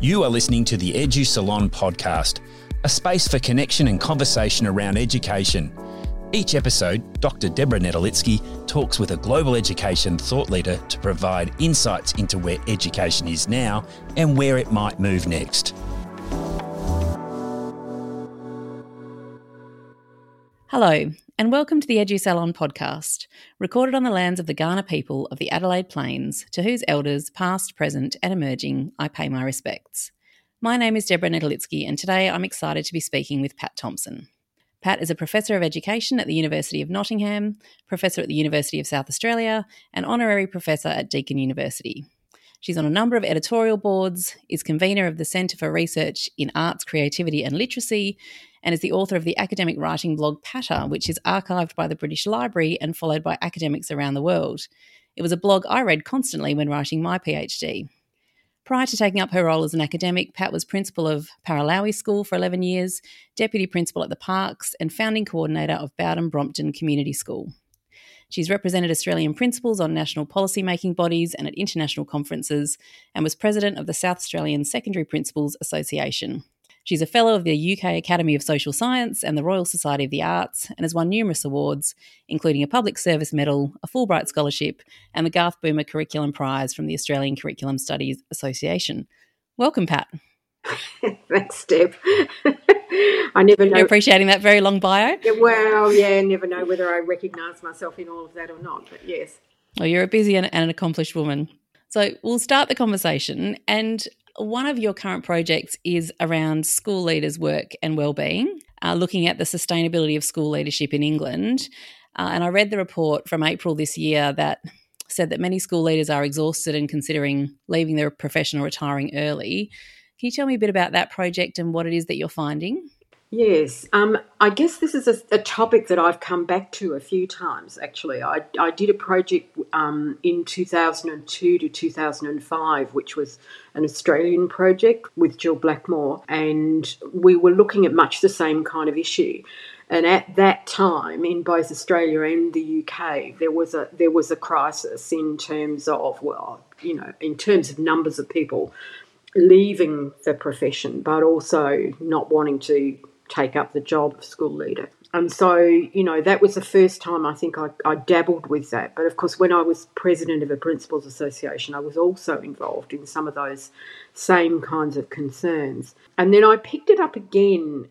You are listening to the Edu Salon podcast, a space for connection and conversation around education. Each episode, Dr. Deborah Netolicky talks with a global education thought leader to provide insights into where education is now and where it might move next. Hello, and welcome to the Edu Salon podcast, recorded on the lands of the Kaurna people of the Adelaide Plains, to whose elders, past, present, and emerging, I pay my respects. My name is Deborah Netolicky, and today I'm excited to be speaking with Pat Thomson. Pat is a professor of education at the University of Nottingham, professor at the University of South Australia, and honorary professor at Deakin University. She's on a number of editorial boards, is convener of the Centre for Research in Arts, Creativity and Literacy, and is the author of the academic writing blog Patter, which is archived by the British Library and followed by academics around the world. It was a blog I read constantly when writing my PhD. Prior to taking up her role as an academic, Pat was principal of Paralowie School for 11 years, deputy principal at the Parks, and founding coordinator of Bowden Brompton Community School. She's represented Australian principals on national policy making bodies and at international conferences, and was president of the South Australian Secondary Principals Association. She's a fellow of the UK Academy of Social Science and the Royal Society of the Arts and has won numerous awards, including a Public Service Medal, a Fulbright Scholarship, and the Garth Boomer Curriculum Prize from the Australian Curriculum Studies Association. Welcome, Pat. Thanks, Deb. I never know. You're appreciating that very long bio? Yeah, well, yeah, never know whether I recognise myself in all of that or not, but yes. Well, you're a busy and, and an accomplished woman. So we'll start the conversation. And one of your current projects is around school leaders' work and well-being, uh, looking at the sustainability of school leadership in England. Uh, and I read the report from April this year that said that many school leaders are exhausted and considering leaving their profession or retiring early. Can you tell me a bit about that project and what it is that you're finding? Yes, um, I guess this is a, a, topic that I've come back to a few times. Actually, I, I did a project um, in 2002 to 2005, which was an Australian project with Jill Blackmore, and we were looking at much the same kind of issue. And at that time, in both Australia and the UK, there was a there was a crisis in terms of well, you know, in terms of numbers of people leaving the profession, but also not wanting to take up the job of school leader. And so, you know, that was the first time I think I, I, dabbled with that. But of course, when I was president of a principals association, I was also involved in some of those same kinds of concerns. And then I picked it up again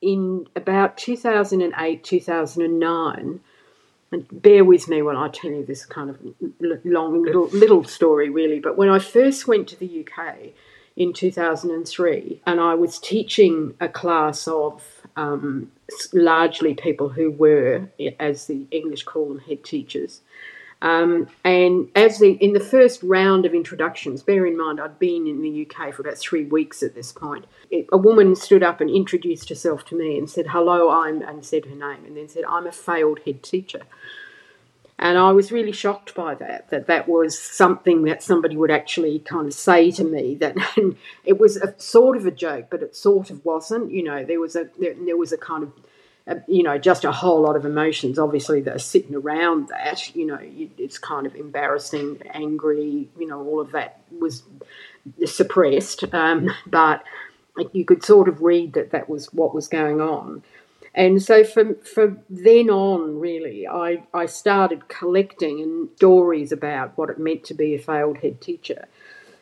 in about 2008, 2009. And bear with me when I tell you this kind of long little little story, really. But when I first went to the UK, in 2003, and I was teaching a class of um, largely people who were, as the English call them, head teachers. Um, and as the in the first round of introductions, bear in mind I'd been in the UK for about three weeks at this point. It, a woman stood up and introduced herself to me and said, "Hello, I'm," and said her name, and then said, "I'm a failed head teacher." And I was really shocked by that, that that was something that somebody would actually kind of say to me. That it was a sort of a joke, but it sort of wasn't. You know, there was a there, there was a kind of uh, you know, just a whole lot of emotions, obviously, that are sitting around that. You know, it's kind of embarrassing, angry, you know, all of that was suppressed. Um, but you could sort of read that that was what was going on. And so from, from then on, really, I, I started collecting and stories about what it meant to be a failed head teacher.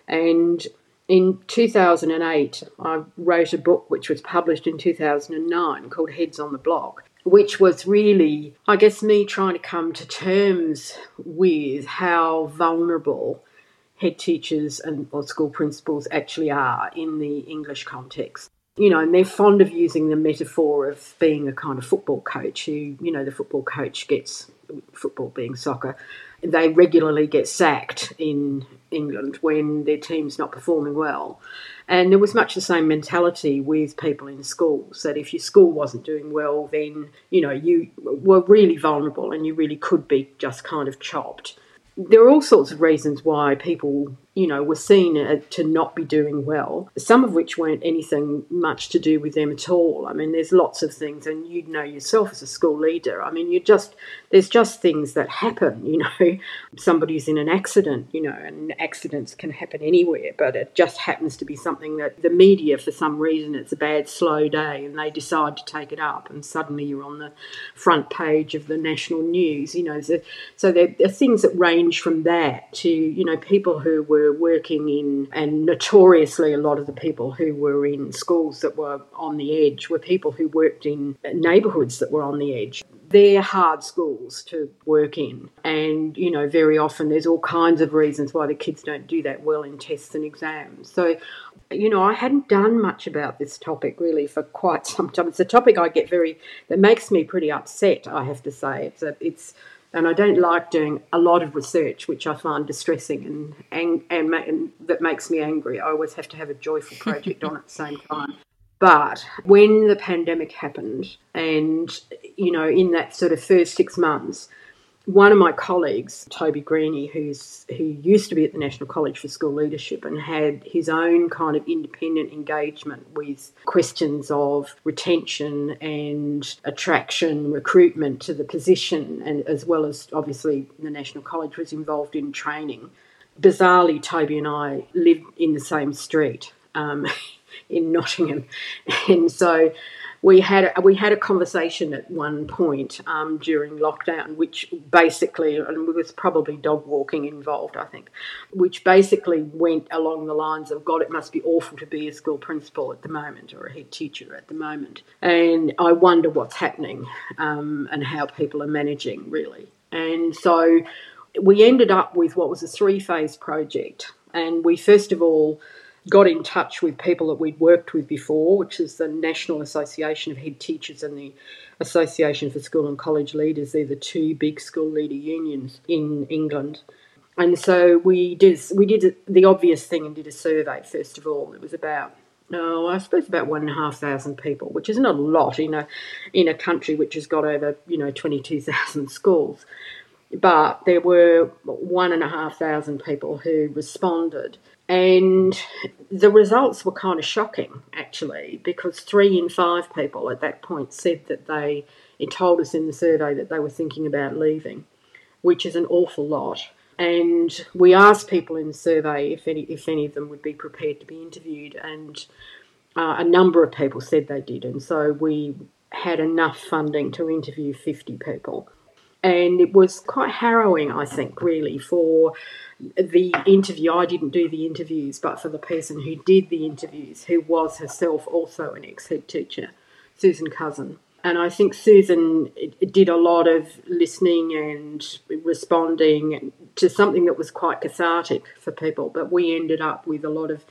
And in 2008, I wrote a book which was published in 2009 called Heads on the Block, which was really, I guess, me trying to come to terms with how vulnerable head teachers and or school principals actually are in the English context you know, and they're fond of using the metaphor of being a kind of football coach who, you know, the football coach gets, football being soccer, they regularly get sacked in England when their team's not performing well. And there was much the same mentality with people in schools that if your school wasn't doing well, then, you know, you were really vulnerable and you really could be just kind of chopped. there are all sorts of reasons why people you know, were seen uh, to not be doing well, some of which weren't anything much to do with them at all. I mean, there's lots of things, and you'd know yourself as a school leader. I mean, you just, there's just things that happen, you know. Somebody's in an accident, you know, and accidents can happen anywhere, but it just happens to be something that the media, for some reason, it's a bad, slow day, and they decide to take it up, and suddenly you're on the front page of the national news, you know. So, so there are things that range from that to, you know, people who were were working in, and notoriously a lot of the people who were in schools that were on the edge were people who worked in neighbourhoods that were on the edge. They're hard schools to work in, and you know, very often there's all kinds of reasons why the kids don't do that well in tests and exams. So you know, I hadn't done much about this topic really for quite some time. It's a topic I get very that makes me pretty upset. I have to say, it's a, it's and I don't like doing a lot of research, which I find distressing and, and, and, and that makes me angry. I always have to have a joyful project on at the same time. But when the pandemic happened, and you know, in that sort of first six months, one of my colleagues, Toby Greany, who's who used to be at the National College for School Leadership and had his own kind of independent engagement with questions of retention and attraction, recruitment to the position, and as well as obviously the National College was involved in training. Bizarrely, Toby and I lived in the same street um, in Nottingham, and so we had we had a conversation at one point um, during lockdown, which basically and there was probably dog walking involved, I think, which basically went along the lines of God, it must be awful to be a school principal at the moment or a head teacher at the moment, and I wonder what's happening um, and how people are managing really, and so we ended up with what was a three phase project, and we first of all got in touch with people that we'd worked with before, which is the National Association of Head Teachers and the Association for School and College Leaders. They're the two big school leader unions in England. And so we did we did the obvious thing and did a survey first of all. It was about oh, I suppose about one and a half thousand people, which is not a lot in a in a country which has got over you know twenty two thousand schools. But there were one and a half thousand people who responded, and the results were kind of shocking, actually, because three in five people at that point said that they, it told us in the survey that they were thinking about leaving, which is an awful lot. And we asked people in the survey if any, if any of them would be prepared to be interviewed, and uh, a number of people said they did. And so we had enough funding to interview 50 people. And it was quite harrowing, I think, really, for the interview. I didn't do the interviews, but for the person who did the interviews, who was herself also an ex head teacher, Susan Cousin. And I think Susan did a lot of listening and responding to something that was quite cathartic for people. But we ended up with a lot of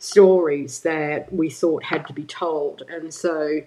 stories that we thought had to be told. And so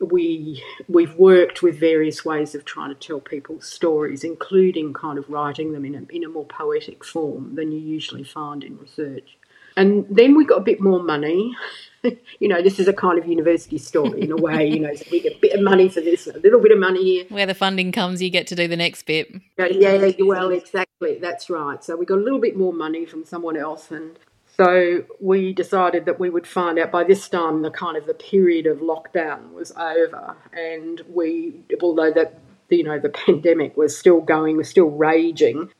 we we've worked with various ways of trying to tell people's stories, including kind of writing them in a, in a more poetic form than you usually find in research. And then we got a bit more money. you know, this is a kind of university story in a way. You know, so we get a bit of money for this, a little bit of money here. Where the funding comes, you get to do the next bit. Yeah, yeah well, exactly. That's right. So we got a little bit more money from someone else, and so we decided that we would find out by this time the kind of the period of lockdown was over, and we, although that you know the pandemic was still going, was still raging,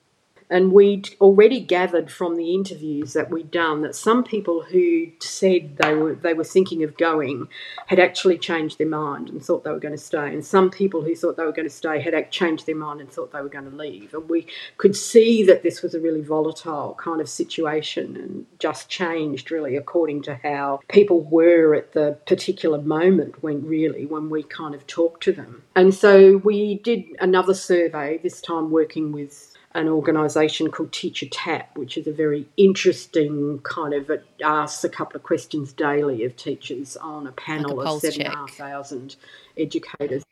and we'd already gathered from the interviews that we'd done that some people who said they were they were thinking of going had actually changed their mind and thought they were going to stay, and some people who thought they were going to stay had changed their mind and thought they were going to leave. And we could see that this was a really volatile kind of situation and just changed really according to how people were at the particular moment when really when we kind of talked to them. And so we did another survey this time working with an organisation called Teacher Tapp, which is a very interesting kind of it asks a couple of questions daily of teachers on a panel like a of seven and a half thousand educators.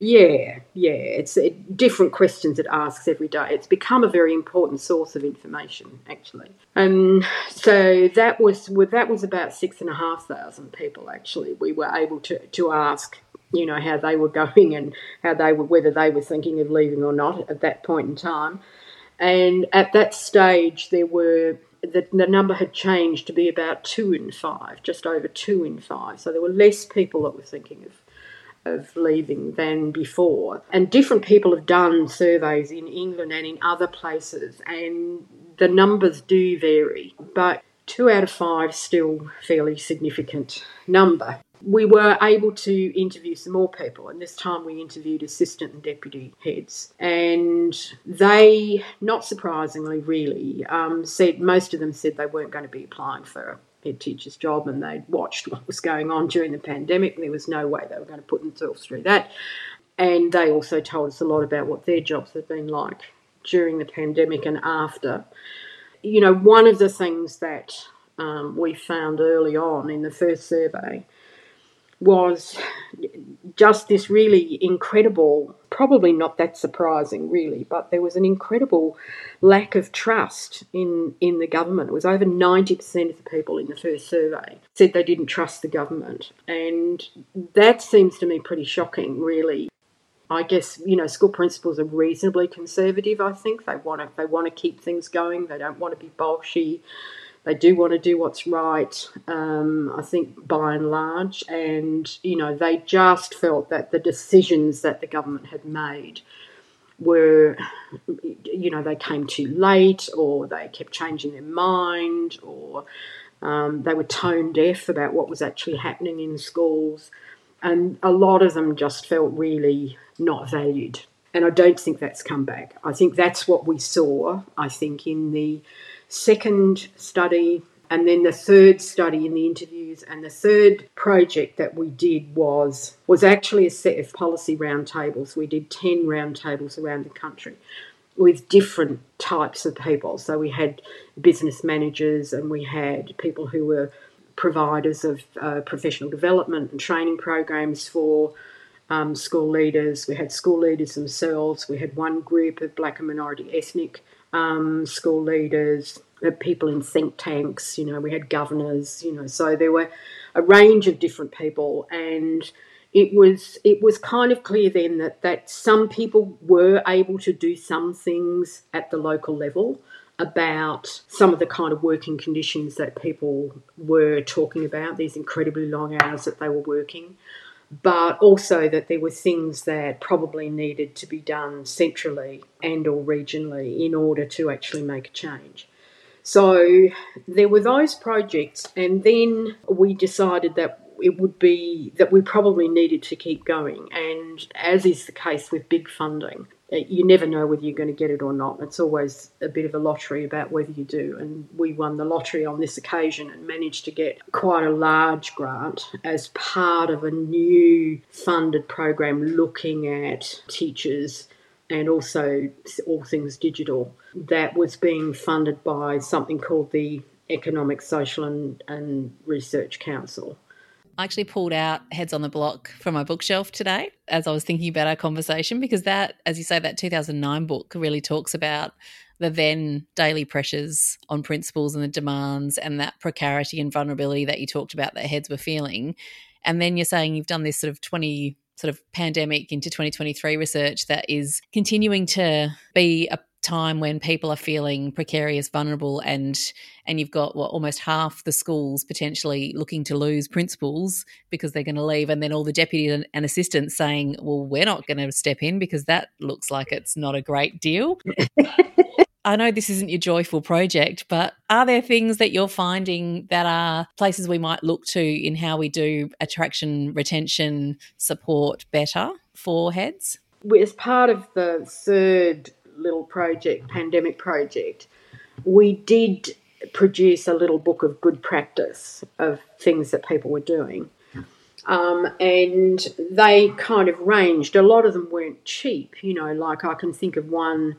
Yeah, yeah, it's it, different questions it asks every day. It's become a very important source of information, actually. And so that was well, that was about six and a half thousand people. Actually, we were able to to ask you know, how they were going and how they were, whether they were thinking of leaving or not at that point in time. And at that stage, there were the, the number had changed to be about two in five, just over two in five. So there were less people that were thinking of of leaving than before. And different people have done surveys in England and in other places, and the numbers do vary. But two out of five still fairly significant number we were able to interview some more people, and this time we interviewed assistant and deputy heads. And they, not surprisingly, really, um, said most of them said they weren't going to be applying for a head teacher's job, and they'd watched what was going on during the pandemic. There was no way they were going to put themselves through that. And they also told us a lot about what their jobs had been like during the pandemic and after. You know, one of the things that um, we found early on in the first survey was just this really incredible, probably not that surprising, really, but there was an incredible lack of trust in, in the government. It was over 90% of the people in the first survey said they didn't trust the government. And that seems to me pretty shocking, really. I guess you know school principals are reasonably conservative. I think they want to they want to keep things going. They don't want to be bolshy. They do want to do what's right, um, I think, by and large. And, you know, they just felt that the decisions that the government had made were, you know, they came too late or they kept changing their mind or um, they were tone deaf about what was actually happening in schools. And a lot of them just felt really not valued. And I don't think that's come back. I think that's what we saw, I think, in the second study, and then the third study in the interviews and the third project that we did was was actually a set of policy roundtables. We did 10 roundtables around the country with different types of people. So we had business managers and we had people who were providers of uh, professional development and training programs for um, school leaders. We had school leaders themselves. We had one group of black and minority ethnic um, school leaders, people in think tanks, you know, we had governors, you know, so there were a range of different people. And it was it was kind of clear then that, that some people were able to do some things at the local level about some of the kind of working conditions that people were talking about, these incredibly long hours that they were working but also that there were things that probably needed to be done centrally and or regionally in order to actually make a change. So there were those projects, and then we decided that it would be that we probably needed to keep going. And as is the case with big funding, Uh, you never know whether you're going to get it or not. It's always a bit of a lottery about whether you do. And we won the lottery on this occasion and managed to get quite a large grant as part of a new funded program looking at teachers and also all things digital that was being funded by something called the Economic, Social and, and Research Council. I actually pulled out Heads on the Block from my bookshelf today as I was thinking about our conversation because that, as you say, that 2009 book really talks about the then daily pressures on principals and the demands and that precarity and vulnerability that you talked about that heads were feeling. And then you're saying you've done this sort of 20 sort of pandemic into 2023 research that is continuing to be a time when people are feeling precarious, vulnerable, and and you've got what almost half the schools potentially looking to lose principals because they're going to leave, and then all the deputies and, and assistants saying, "Well, we're not going to step in because that looks like it's not a great deal." I know this isn't your joyful project, but are there things that you're finding that are places we might look to in how we do attraction, retention, support better for heads? As part of the third little project, pandemic project, we did produce a little book of good practice of things that people were doing. Um, and they kind of ranged. A lot of them weren't cheap, you know, like I can think of one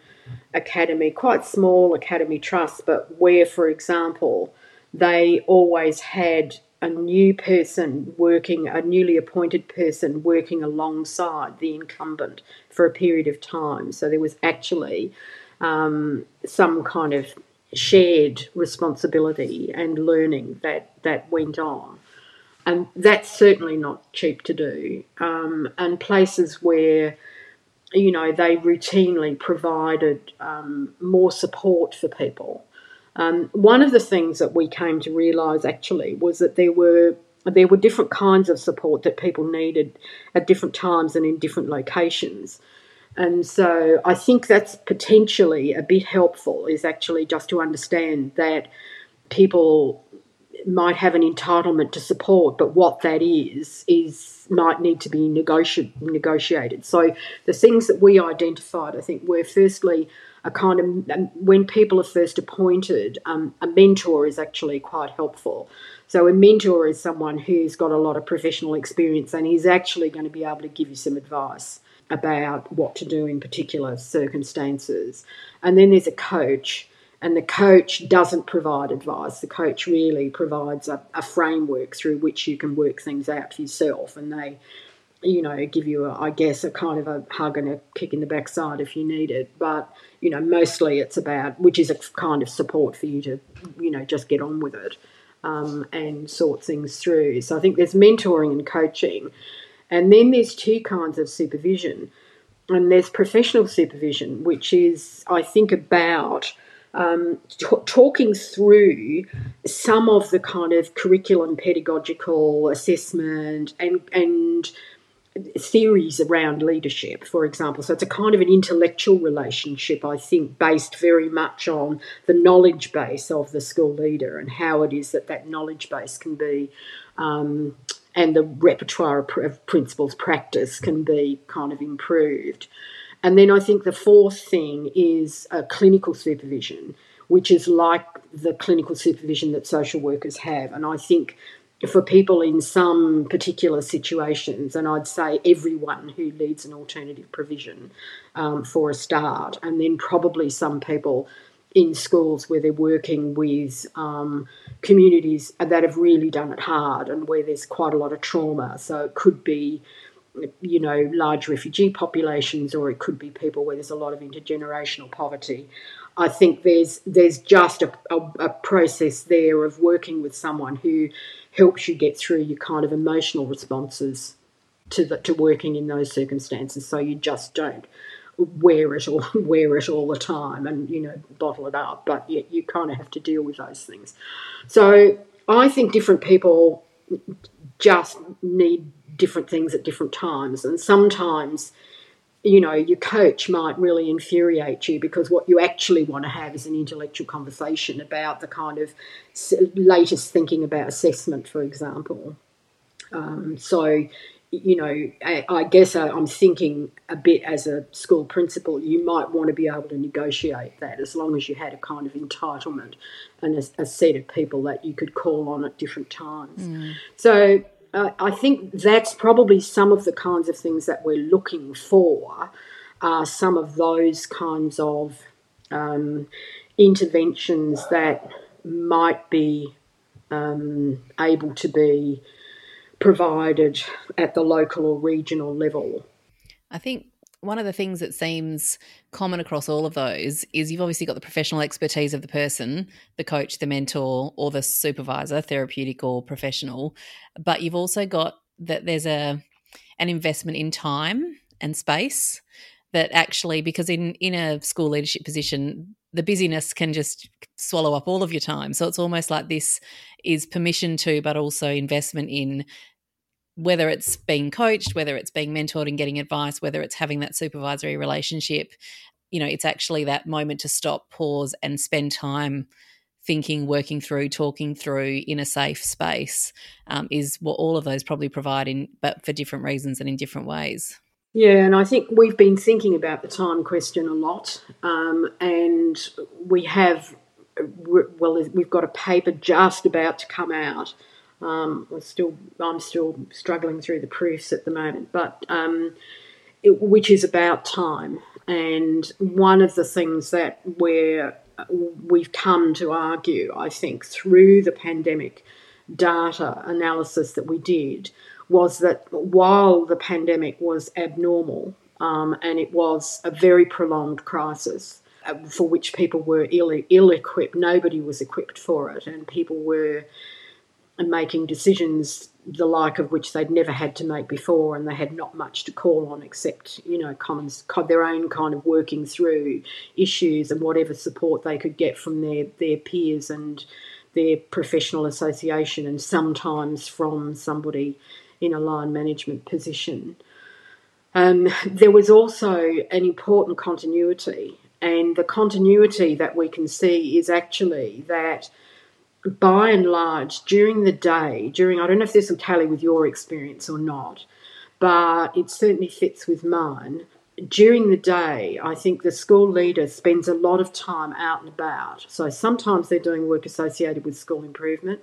academy, quite small academy trust, but where, for example, they always had a new person working, a newly appointed person working alongside the incumbent for a period of time. So there was actually um, some kind of shared responsibility and learning that, that went on. And that's certainly not cheap to do. Um, and places where you know, they routinely provided um, more support for people. Um, one of the things that we came to realise actually was that there were there were different kinds of support that people needed at different times and in different locations. And so I think that's potentially a bit helpful, is actually just to understand that people might have an entitlement to support, but what that is, is might need to be negoti- negotiated. So the things that we identified, I think, were firstly a kind of um, when people are first appointed, um, a mentor is actually quite helpful. So a mentor is someone who's got a lot of professional experience and he's actually going to be able to give you some advice about what to do in particular circumstances. And then there's a coach, and the coach doesn't provide advice. The coach really provides a, a framework through which you can work things out for yourself, and they, you know, give you, a, I guess, a kind of a hug and a kick in the backside if you need it. But you know, mostly it's about, which is a kind of support for you to, you know, just get on with it. Um, and sort things through. So I think there's mentoring and coaching, and then there's two kinds of supervision. And there's professional supervision, which is, I think, about um, t- talking through some of the kind of curriculum, pedagogical assessment, and and theories around leadership, for example. So it's a kind of an intellectual relationship, I think, based very much on the knowledge base of the school leader and how it is that that knowledge base can be. Um, and the repertoire of principles practice can be kind of improved. And then I think the fourth thing is a clinical supervision, which is like the clinical supervision that social workers have. And I think for people in some particular situations, and I'd say everyone who leads an alternative provision um, for a start, and then probably some people in schools where they're working with um, communities that have really done it hard and where there's quite a lot of trauma. So it could be, you know, large refugee populations, or it could be people where there's a lot of intergenerational poverty. I think there's there's just a, a, a process there of working with someone who helps you get through your kind of emotional responses to the, to working in those circumstances. So you just don't wear it or wear it all the time and you know bottle it up but you, you kind of have to deal with those things so i think different people just need different things at different times and sometimes you know your coach might really infuriate you because what you actually want to have is an intellectual conversation about the kind of latest thinking about assessment for example um, so you know, I, I guess I, am thinking a bit as a school principal, you might want to be able to negotiate that as long as you had a kind of entitlement and a, a set of people that you could call on at different times. Mm. So uh, I think that's probably some of the kinds of things that we're looking for, are some of those kinds of um, interventions that might be um, able to be provided at the local or regional level. I think one of the things that seems common across all of those is you've obviously got the professional expertise of the person, the coach, the mentor, or the supervisor, therapeutic or professional, but you've also got that there's a an investment in time and space that actually because in in a school leadership position the busyness can just swallow up all of your time. So it's almost like this is permission to, but also investment in whether it's being coached, whether it's being mentored and getting advice, whether it's having that supervisory relationship. You know, it's actually that moment to stop, pause, and spend time thinking, working through, talking through in a safe space um, is what all of those probably provide in, but for different reasons and in different ways. Yeah, and I think we've been thinking about the time question a lot, um, and we have, well, we've got a paper just about to come out. Um, we're still, I'm still struggling through the proofs at the moment, but um, it, which is about time. And one of the things that we're we've come to argue, I think, through the pandemic data analysis that we did was that while the pandemic was abnormal um, and it was a very prolonged crisis uh, for which people were ill, ill equipped, nobody was equipped for it, and people were and making decisions the like of which they'd never had to make before, and they had not much to call on except, you know, common, their own kind of working through issues and whatever support they could get from their, their peers and their professional association, and sometimes from somebody in a line management position. Um, there was also an important continuity, and the continuity that we can see is actually that by and large, during the day, during, I don't know if this will tally with your experience or not, but it certainly fits with mine. During the day, I think the school leader spends a lot of time out and about. So sometimes they're doing work associated with school improvement.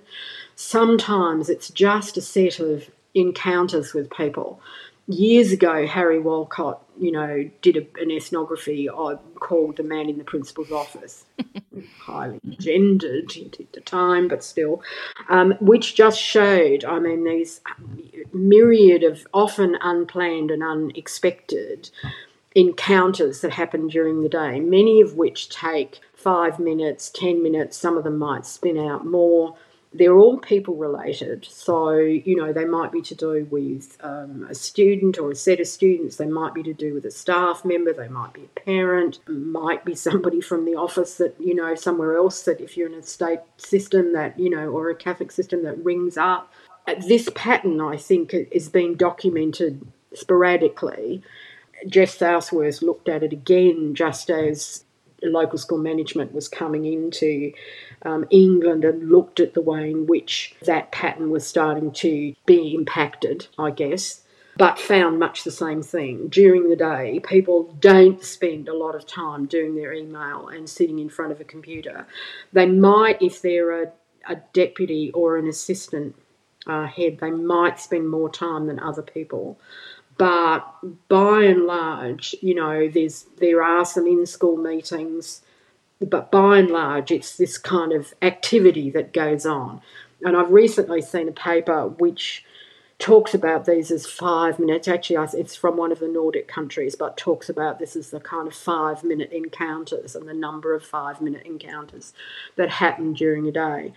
Sometimes it's just a set of encounters with people years ago, Harry Wolcott, you know, did a, an ethnography I called The Man in the Principal's Office, highly gendered at the time, but still, um, which just showed, I mean, these myriad of often unplanned and unexpected encounters that happen during the day, many of which take five minutes, ten minutes, some of them might spin out more they're all people related. So, you know, they might be to do with um, a student or a set of students, they might be to do with a staff member, they might be a parent, might be somebody from the office that, you know, somewhere else that if you're in a state system that, you know, or a Catholic system that rings up. This pattern, I think, is being documented sporadically. Geoff Southworth looked at it again just as local school management was coming into um, England and looked at the way in which that pattern was starting to be impacted, I guess, but found much the same thing. During the day, people don't spend a lot of time doing their email and sitting in front of a computer. They might, if they're a, a deputy or an assistant uh, head, they might spend more time than other people but by and large, you know, there's there are some in-school meetings, but by and large, it's this kind of activity that goes on. And I've recently seen a paper which talks about these as five minutes. Actually, it's from one of the Nordic countries, but talks about this as the kind of five minute encounters and the number of five minute encounters that happen during a day.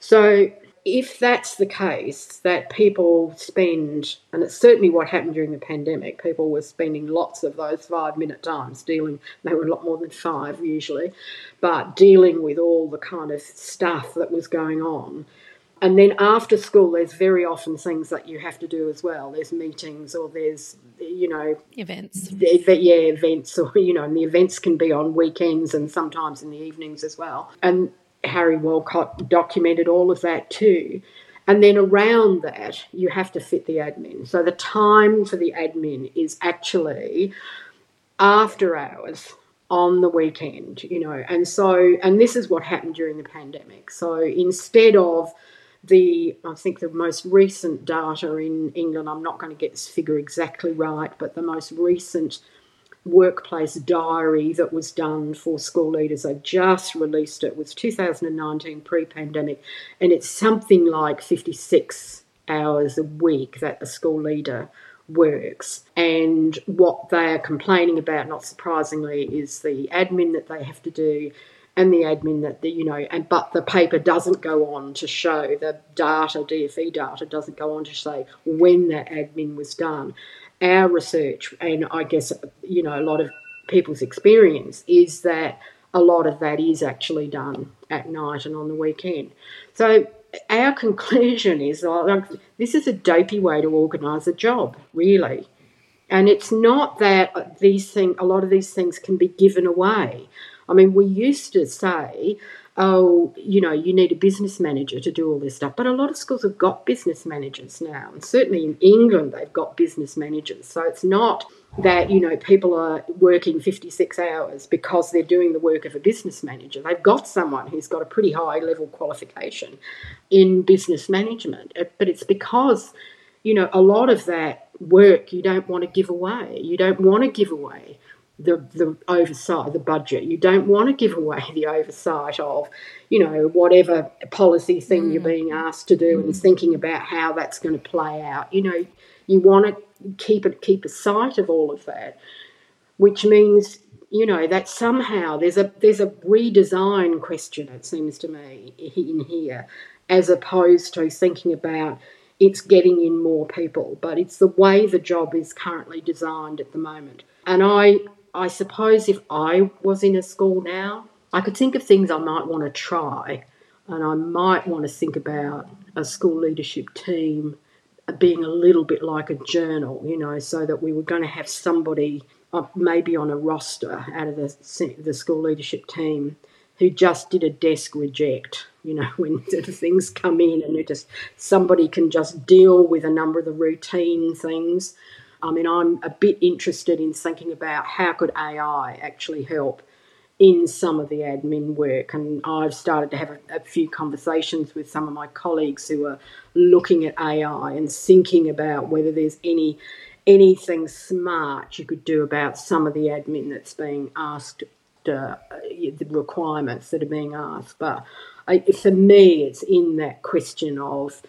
So if that's the case, that people spend, and it's certainly what happened during the pandemic, people were spending lots of those five minute times dealing, they were a lot more than five usually, but dealing with all the kind of stuff that was going on. And then after school, there's very often things that you have to do as well. There's meetings or there's, you know, events. Yeah, events, or, you know, and the events can be on weekends and sometimes in the evenings as well. And Harry Wolcott documented all of that too. And then around that, you have to fit the admin. So the time for the admin is actually after hours on the weekend, you know. And so, and this is what happened during the pandemic. So instead of the, I think the most recent data in England, I'm not going to get this figure exactly right, but the most recent workplace diary that was done for school leaders. I just released it. it was 2019 pre-pandemic, and it's something like 56 hours a week that a school leader works. And what they are complaining about, not surprisingly, is the admin that they have to do and the admin that the you know and but the paper doesn't go on to show the data DFE data doesn't go on to say when that admin was done our research, and I guess, you know, a lot of people's experience is that a lot of that is actually done at night and on the weekend. So our conclusion is oh, like, this is a dopey way to organise a job, really. And it's not that these things, a lot of these things can be given away. I mean, we used to say, oh, you know, you need a business manager to do all this stuff. But a lot of schools have got business managers now. And certainly in England, they've got business managers. So it's not that, you know, people are working 56 hours because they're doing the work of a business manager. They've got someone who's got a pretty high level qualification in business management. Uh, but it's because, you know, a lot of that work you don't want to give away. You don't want to give away the, the oversight, the budget. You don't want to give away the oversight of, you know, whatever policy thing mm. you're being asked to do mm. and thinking about how that's going to play out. You know, you want to keep it keep a sight of all of that, which means you know that somehow there's a there's a redesign question. It seems to me in here, as opposed to thinking about it's getting in more people, but it's the way the job is currently designed at the moment. And I, I suppose if I was in a school now, I could think of things I might want to try, and I might want to think about a school leadership team being a little bit like a journal, you know, so that we were going to have somebody maybe on a roster out of the, the school leadership team who just did a desk reject, you know, when things come in and just somebody can just deal with a number of the routine things. I mean, I'm a bit interested in thinking about how could AI actually help in some of the admin work. And I've started to have a, a, few conversations with some of my colleagues who are looking at AI and thinking about whether there's any anything smart you could do about some of the admin that's being asked, uh, the requirements that are being asked. But I, for me, it's in that question of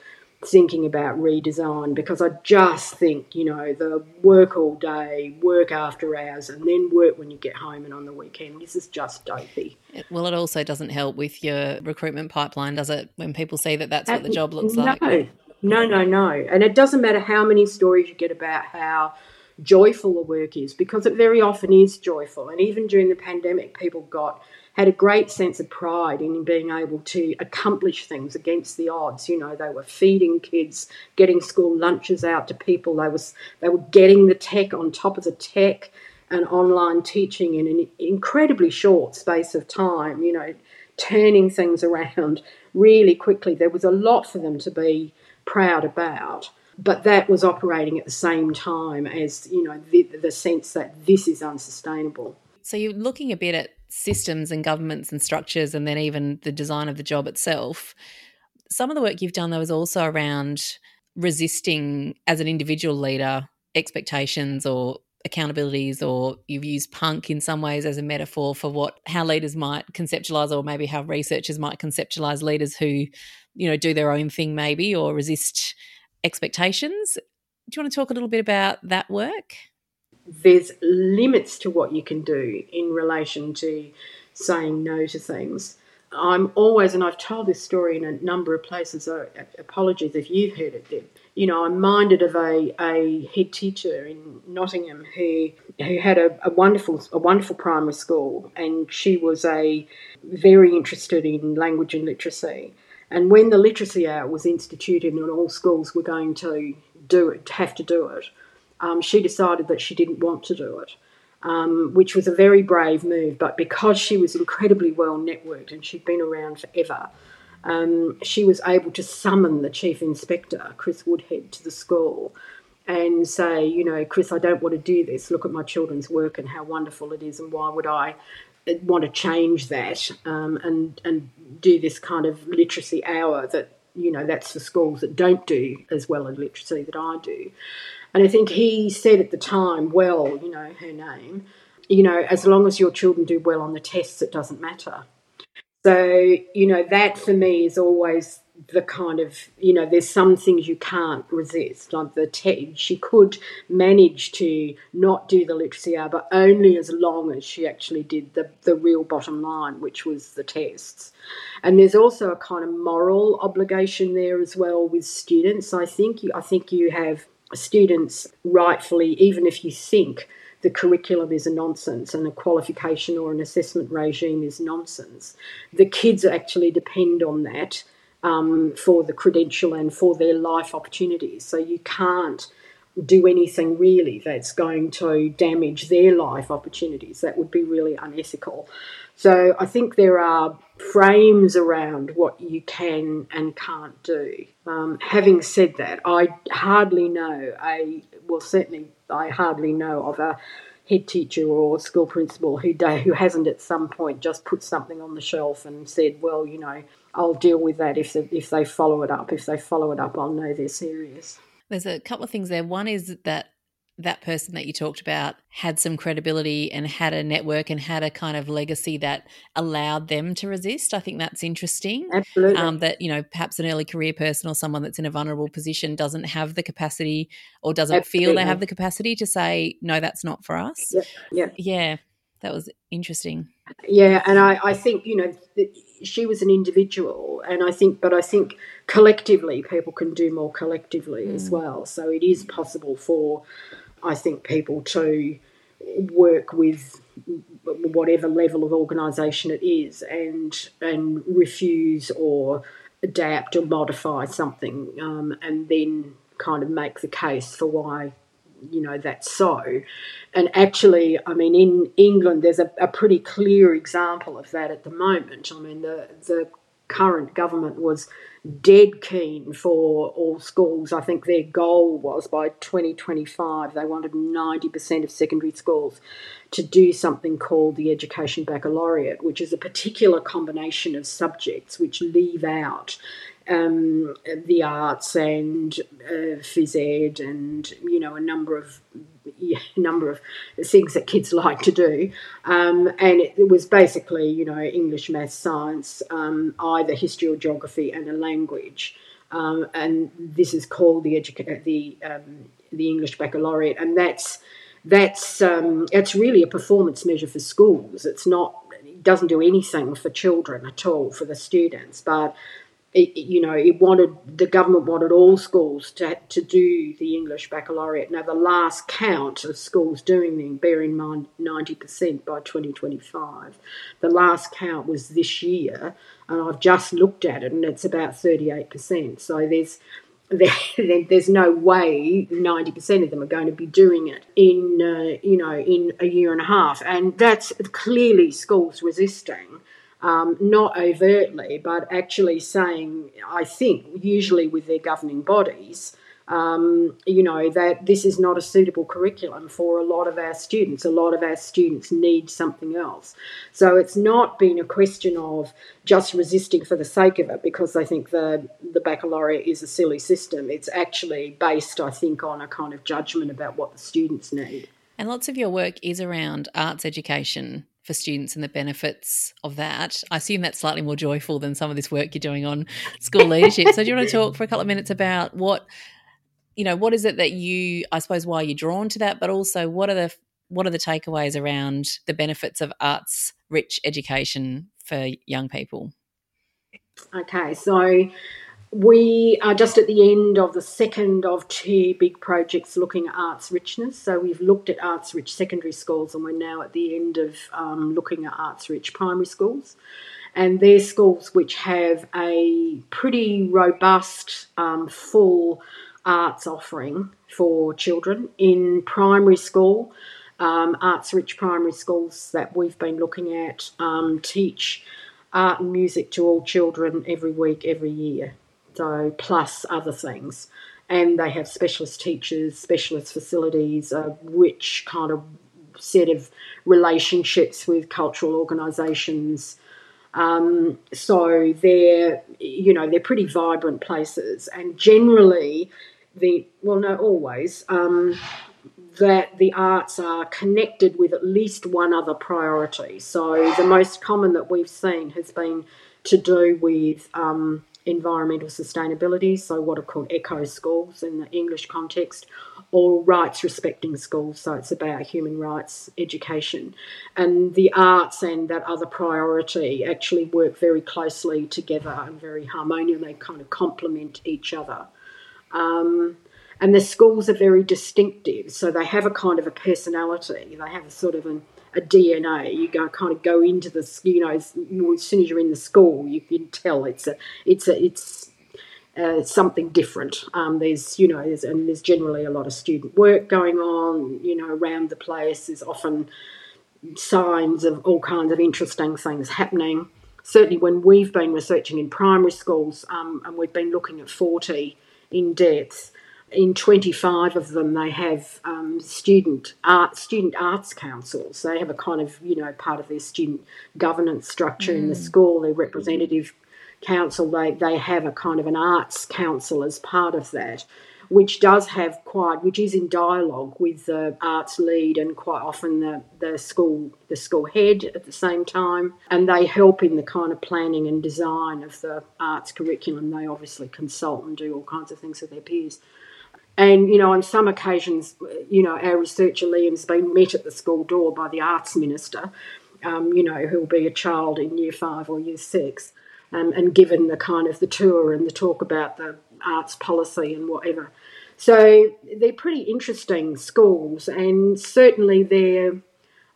thinking about redesign because I just think, you know, the work all day, work after hours, and then work when you get home and on the weekend. This is just dopey. Well, it also doesn't help with your recruitment pipeline, does it? When people see that that's what uh, the job looks no, like. No, no, no. And it doesn't matter how many stories you get about how joyful the work is because it very often is joyful. And even during the pandemic, people got had a great sense of pride in being able to accomplish things against the odds. You know, they were feeding kids, getting school lunches out to people. They was they were getting the tech on top of the tech and online teaching in an incredibly short space of time. You know, turning things around really quickly. There was a lot for them to be proud about but that was operating at the same time as you know the, the sense that this is unsustainable so you're looking a bit at systems and governments and structures and then even the design of the job itself. Some of the work you've done, though, is also around resisting as an individual leader expectations or accountabilities or you've used punk in some ways as a metaphor for what how leaders might conceptualize or maybe how researchers might conceptualize leaders who you know do their own thing maybe or resist expectations do you want to talk a little bit about that work there's limits to what you can do in relation to saying no to things. I'm always, and I've told this story in a number of places. So uh, apologies if you've heard it, Deb. You know, I'm minded of a, a head teacher in Nottingham who who had a, a wonderful a wonderful primary school, and she was a very interested in language and literacy. And when the literacy hour was instituted, and all schools were going to do it, have to do it, um, she decided that she didn't want to do it, um, which was a very brave move. But because she was incredibly well networked and she'd been around forever, um, she was able to summon the chief inspector, Chris Woodhead, to the school and say, you know, Chris, I don't want to do this. Look at my children's work and how wonderful it is, and why would I want to change that um, and and do this kind of literacy hour that you know that's for schools that don't do as well in literacy that I do. And I think he said at the time, well, you know, her name, you know, as long as your children do well on the tests, it doesn't matter. So, you know, that for me is always the kind of, you know, there's some things you can't resist. Like the te- she could manage to not do the literacy hour, but only as long as she actually did the, the real bottom line, which was the tests. And there's also a kind of moral obligation there as well with students. I think you, I think you have students rightfully, even if you think the curriculum is a nonsense and a qualification or an assessment regime is nonsense, the kids actually depend on that um, for the credential and for their life opportunities. So you can't do anything really that's going to damage their life opportunities. That would be really unethical. So I think there are frames around what you can and can't do. Um, having said that, I hardly know a well, certainly I hardly know of a head teacher or school principal who who hasn't at some point just put something on the shelf and said, well, you know, I'll deal with that if if they follow it up. If they follow it up, I'll know they're serious. There's a couple of things there. One is that that person that you talked about had some credibility and had a network and had a kind of legacy that allowed them to resist. I think that's interesting. Absolutely. Um, that, you know, perhaps an early career person or someone that's in a vulnerable position doesn't have the capacity or doesn't Absolutely. feel they have the capacity to say, no, that's not for us. Yeah. Yeah. yeah that was interesting. Yeah. And I, I think, you know, she was an individual, and I think, but I think collectively people can do more collectively mm. as well. So it is possible for, I think, people to work with whatever level of organisation it is, and and refuse or adapt or modify something, um, and then kind of make the case for why you know that's so. And actually i mean in england there's a, a, pretty clear example of that at the moment. I mean the the current government was dead keen for all schools. I think their goal was by 2025 they wanted 90% of secondary schools to do something called the Education Baccalaureate, which is a particular combination of subjects which leave out um, the arts and uh, phys ed and you know a number of yeah, number of things that kids like to do, um, and it, it, was basically you know English, maths, science, um, either history or geography, and a language. Um, and this is called the educa- the um, the English Baccalaureate, and that's that's um, it's really a performance measure for schools. It's not it doesn't do anything for children at all for the students, but it, you know, it wanted the government wanted all schools to to do the English baccalaureate. Now, the last count of schools doing them, bear in mind, ninety percent by twenty twenty five. The last count was this year, and I've just looked at it, and it's about thirty eight percent. So there's there, there's no way 90% of them are going to be doing it in uh, you know in a year and a half and that's clearly schools resisting um, not overtly, but actually saying, I think, usually with their governing bodies, um, you know, that this is not a suitable curriculum for a lot of our students. A lot of our students need something else. So it's not been a question of just resisting for the sake of it because they think the, the baccalaureate is a silly system. It's actually based, I think, on a kind of judgment about what the students need. And lots of your work is around arts education for students and the benefits of that. I assume that's slightly more joyful than some of this work you're doing on school leadership. So do you want to talk for a couple of minutes about what you know, what is it that you I suppose why you're drawn to that, but also what are the what are the takeaways around the benefits of arts rich education for young people? Okay, so we are just at the end of the second of two big projects looking at arts richness. So we've looked at arts rich secondary schools, and we're now at the end of um, looking at arts rich primary schools. And they're schools which have a pretty robust, um, full arts offering for children. In primary school, um, arts rich primary schools that we've been looking at um, teach art and music to all children every week, every year so plus other things. And they have specialist teachers, specialist facilities, a rich kind of set of relationships with cultural organisations. Um, so they're, you know, they're pretty vibrant places. And generally, the, well, no, always, um, that the arts are connected with at least one other priority. So the most common that we've seen has been to do with um, environmental sustainability, so what are called eco schools in the English context, or rights respecting schools, so it's about human rights education. And the arts and that other priority actually work very closely together and very harmoniously, they kind of complement each other. Um, and the schools are very distinctive, so they have a kind of a personality, they have a sort of an a DNA. You go kind of go into the you know as, soon as you're in the school, you can tell it's a it's a it's uh, something different. Um, there's you know there's, and there's generally a lot of student work going on. You know around the place. There's often signs of all kinds of interesting things happening. Certainly, when we've been researching in primary schools, um, and we've been looking at 40 in depth, in 25 of them they have um, student art student arts councils they have a kind of you know part of their student governance structure mm. in the mm. school their representative council they, they have a kind of an arts council as part of that which does have quite which is in dialogue with the arts lead and quite often the, the school the school head at the same time and they help in the kind of planning and design of the arts curriculum they obviously consult and do all kinds of things with their peers and, you know, on some occasions, you know, our researcher Liam's been met at the school door by the arts minister um, you know, who'll be a child in year five or year six, um, and given the kind of the tour and the talk about the arts policy and whatever. So they're pretty interesting schools, and certainly they're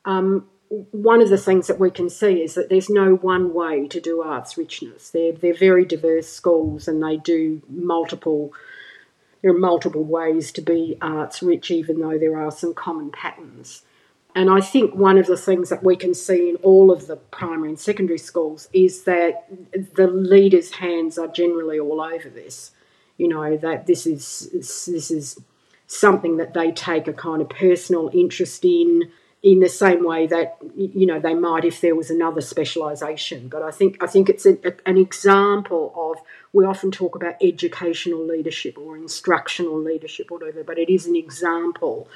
um, one of the things that we can see is that there's no one way to do arts richness. They're they're very diverse schools, and they do multiple. There are multiple ways to be arts rich, even though there are some common patterns. And I think one of the things that we can see in all of the primary and secondary schools is that the leaders' hands are generally all over this. You know that this is this is something that they take a kind of personal interest in in the same way that you know they might if there was another specialisation. But I think I think it's a, an example of we often talk about educational leadership or instructional leadership or whatever, but it is an example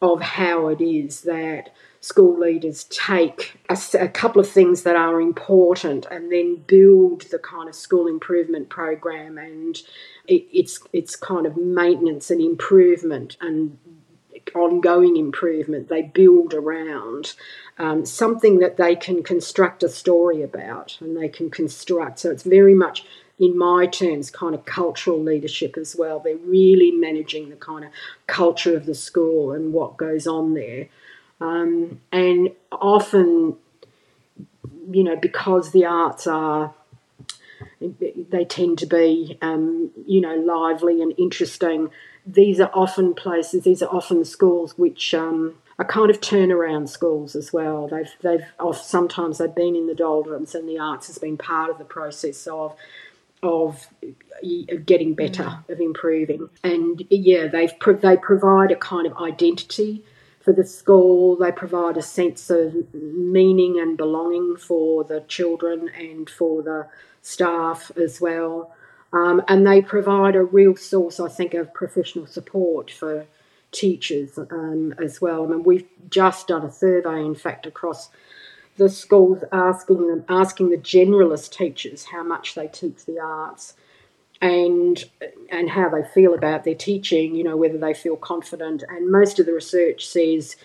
of how it is that school leaders take a, a, couple of things that are important and then build the kind of school improvement program and it, it's it's kind of maintenance and improvement and ongoing improvement they build around um, something that they can construct a story about and they can construct so it's very much in my terms, kind of cultural leadership as well. They're really managing the kind of culture of the school and what goes on there. Um, and often, you know, because the arts are, they tend to be, um, you know, lively and interesting. These are often places, these are often schools which um, are kind of turnaround schools as well. They've, they've, sometimes they've been in the doldrums and the arts has been part of the process of of getting better, mm. of improving. And yeah, they've they provide a kind of identity for the school. They provide a sense of meaning and belonging for the children and for the staff as well. Um, and they provide a real source, I think, of professional support for teachers um, as well. I mean, we've just done a survey, in fact, across the schools asking them, asking the generalist teachers how much they teach the arts and and how they feel about their teaching, you know, whether they feel confident. And most of the research says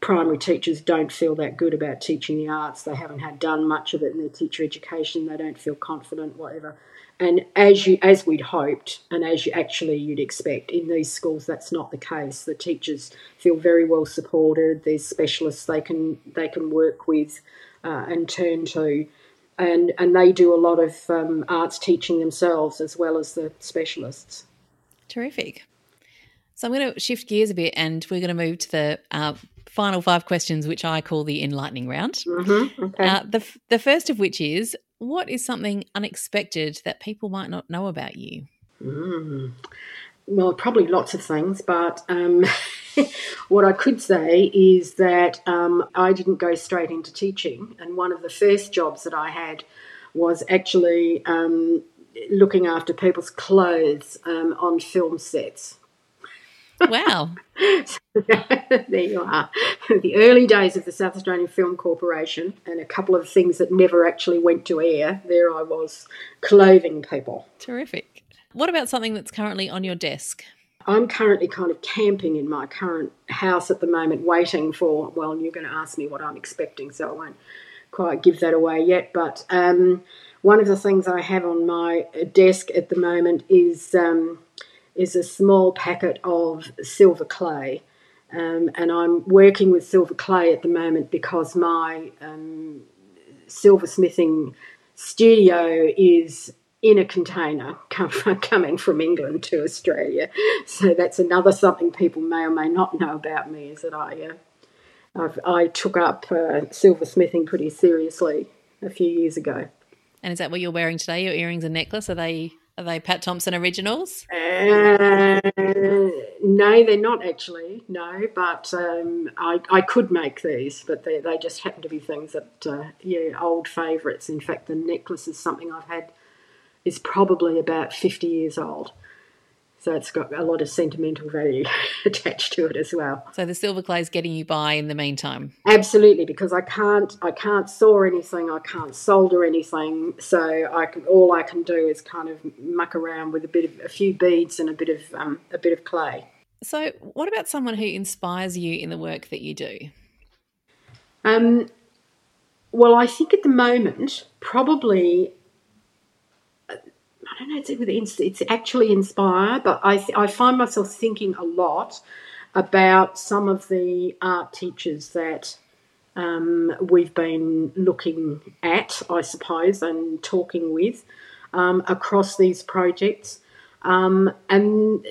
primary teachers don't feel that good about teaching the arts. They haven't had done much of it in their teacher education. They don't feel confident, whatever. And as you as we'd hoped, and as you actually you'd expect in these schools, that's not the case. The teachers feel very well supported. There's specialists they can they can work with uh, and turn to, and and they do a lot of um, arts teaching themselves as well as the specialists. Terrific. So I'm going to shift gears a bit, and we're going to move to the uh, final five questions, which I call the enlightening round. Mm-hmm. Okay. Uh, the the first of which is what is something unexpected that people might not know about you? Mm. Well, probably lots of things, but um, what I could say is that um, I didn't go straight into teaching, and one of the first jobs that I had was actually um, looking after people's clothes um, on film sets. Wow. there you are. The early days of the South Australian Film Corporation and a couple of things that never actually went to air. There I was, clothing people. Terrific. What about something that's currently on your desk? I'm currently kind of camping in my current house at the moment, waiting for. Well, you're going to ask me what I'm expecting, so I won't quite give that away yet. But um, one of the things I have on my desk at the moment is. Um, is a small packet of silver clay. Um, and I'm working with silver clay at the moment because my um, silversmithing studio is in a container coming from England to Australia. So that's another something people may or may not know about me is that I uh, i took up uh, silversmithing pretty seriously a few years ago. And is that what you're wearing today? Your earrings and necklace are they are they Pat Thomson originals? Uh, no, they're not actually. No, but um, I, I could make these, but they, they just happen to be things that, uh, yeah, old favourites. In fact, the necklace is something I've had, is probably about 50 years old. So it's got a lot of sentimental value attached to it as well. So the silver clay is getting you by in the meantime. Absolutely, because I can't I can't saw anything, I can't solder anything. So I can all I can do is kind of muck around with a bit of a few beads and a bit of um, a bit of clay. So what about someone who inspires you in the work that you do? Um, well, I think at the moment, probably, don't know, it's, it's actually inspired, but I, I find myself thinking a lot about some of the art teachers that um, we've been looking at, I suppose, and talking with um, across these projects. Um, and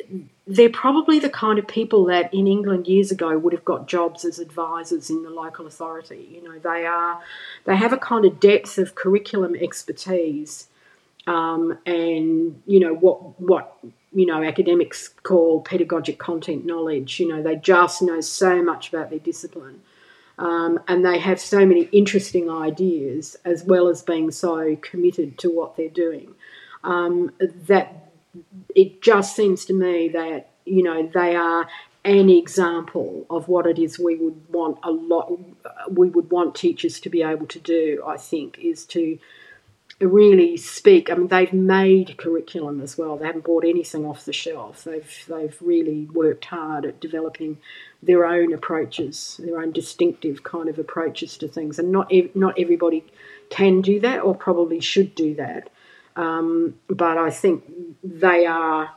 they're probably the kind of people that in England years ago would have got jobs as advisors in the local authority. You know, they are they have a kind of depth of curriculum expertise, um, and you know what what you know academics call pedagogic content knowledge. You know, they just know so much about their discipline. Um, and they have so many interesting ideas as well as being so committed to what they're doing um, that it just seems to me that you know they are an example of what it is we would want a lot we would want teachers to be able to do i think is to really speak. I mean, they've made curriculum as well. They haven't bought anything off the shelf. They've they've really worked hard at developing their own approaches, their own distinctive kind of approaches to things. And not ev- not everybody can do that, or probably should do that. Um, but I think they are.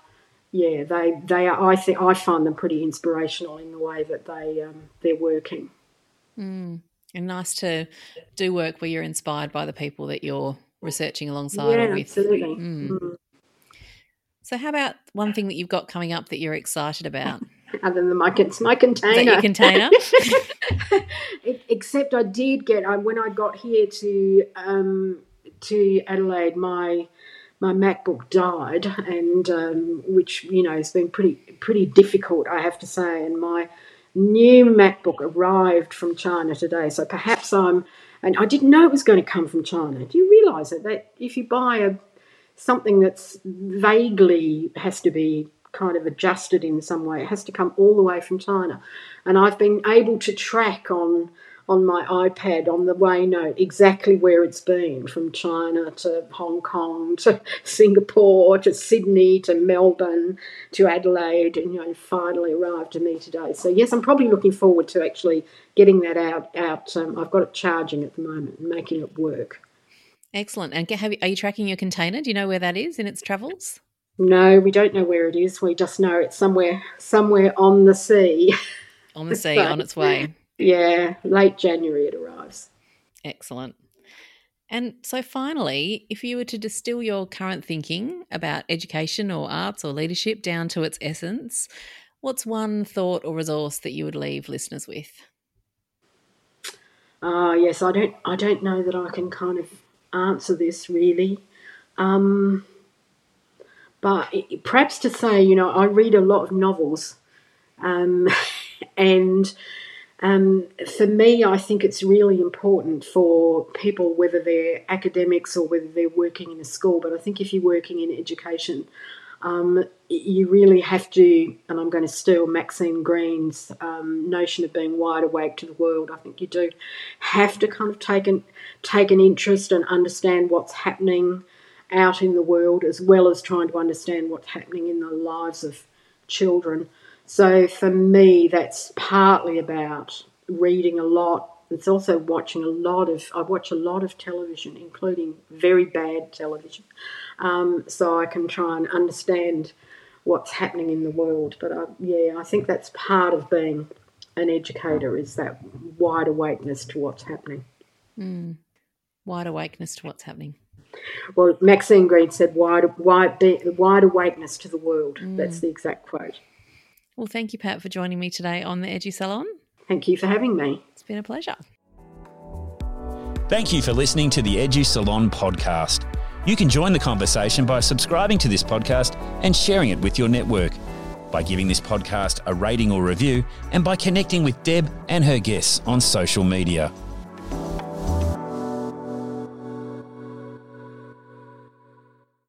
Yeah, they they are. I think I find them pretty inspirational in the way that they um, they're working. Mm. And nice to do work where you're inspired by the people that you're researching alongside yeah, or with. Absolutely. Mm. Mm. So, how about one thing that you've got coming up that you're excited about? Other than my, my container. Is that your container? Except I did get I, when I got here to um, to Adelaide, my my MacBook died, and um, which you know has been pretty pretty difficult, I have to say. And my new MacBook arrived from China today, so perhaps I'm and I didn't know it was going to come from China. Do you realise that, that if you buy a something that's vaguely has to be kind of adjusted in some way, it has to come all the way from China. And I've been able to track on on my iPad on the way note exactly where it's been from China to Hong Kong to Singapore to Sydney to Melbourne to Adelaide and you know finally arrived to me today. So yes, I'm probably looking forward to actually getting that out out um, I've got it charging at the moment and making it work. Excellent. And have, are you tracking your container? Do you know where that is in its travels? No, we don't know where it is. We just know it's somewhere somewhere on the sea. On the sea, so, on its way. Yeah, late January it arrives. Excellent. And so, finally, if you were to distill your current thinking about education or arts or leadership down to its essence, what's one thought or resource that you would leave listeners with? Uh, yes, I don't. I don't know that I can kind of answer this really, um, but perhaps to say, you know, I read a lot of novels, um, and um, for me, I think it's really important for people, whether they're academics or whether they're working in a school, but I think if you're working in education, um, you really have to, and I'm going to steal Maxine Greene's um, notion of being wide awake to the world. I think you do have to kind of take an, take an interest and understand what's happening out in the world, as well as trying to understand what's happening in the lives of children. So for me, that's partly about reading a lot. It's also watching a lot of. I watch a lot of television, including very bad television, um, so I can try and understand what's happening in the world. But I, uh, yeah, I think that's part of being an educator is that wide awakeness to what's happening. Mm. Wide awakeness to what's happening. Well, Maxine Greene said, "Wide, wide, wide awakeness to the world." Mm. That's the exact quote. Well, thank you, Pat, for joining me today on the Edu Salon. Thank you for having me. It's been a pleasure. Thank you for listening to the Edu Salon podcast. You can join the conversation by subscribing to this podcast and sharing it with your network, by giving this podcast a rating or review, and by connecting with Deb and her guests on social media.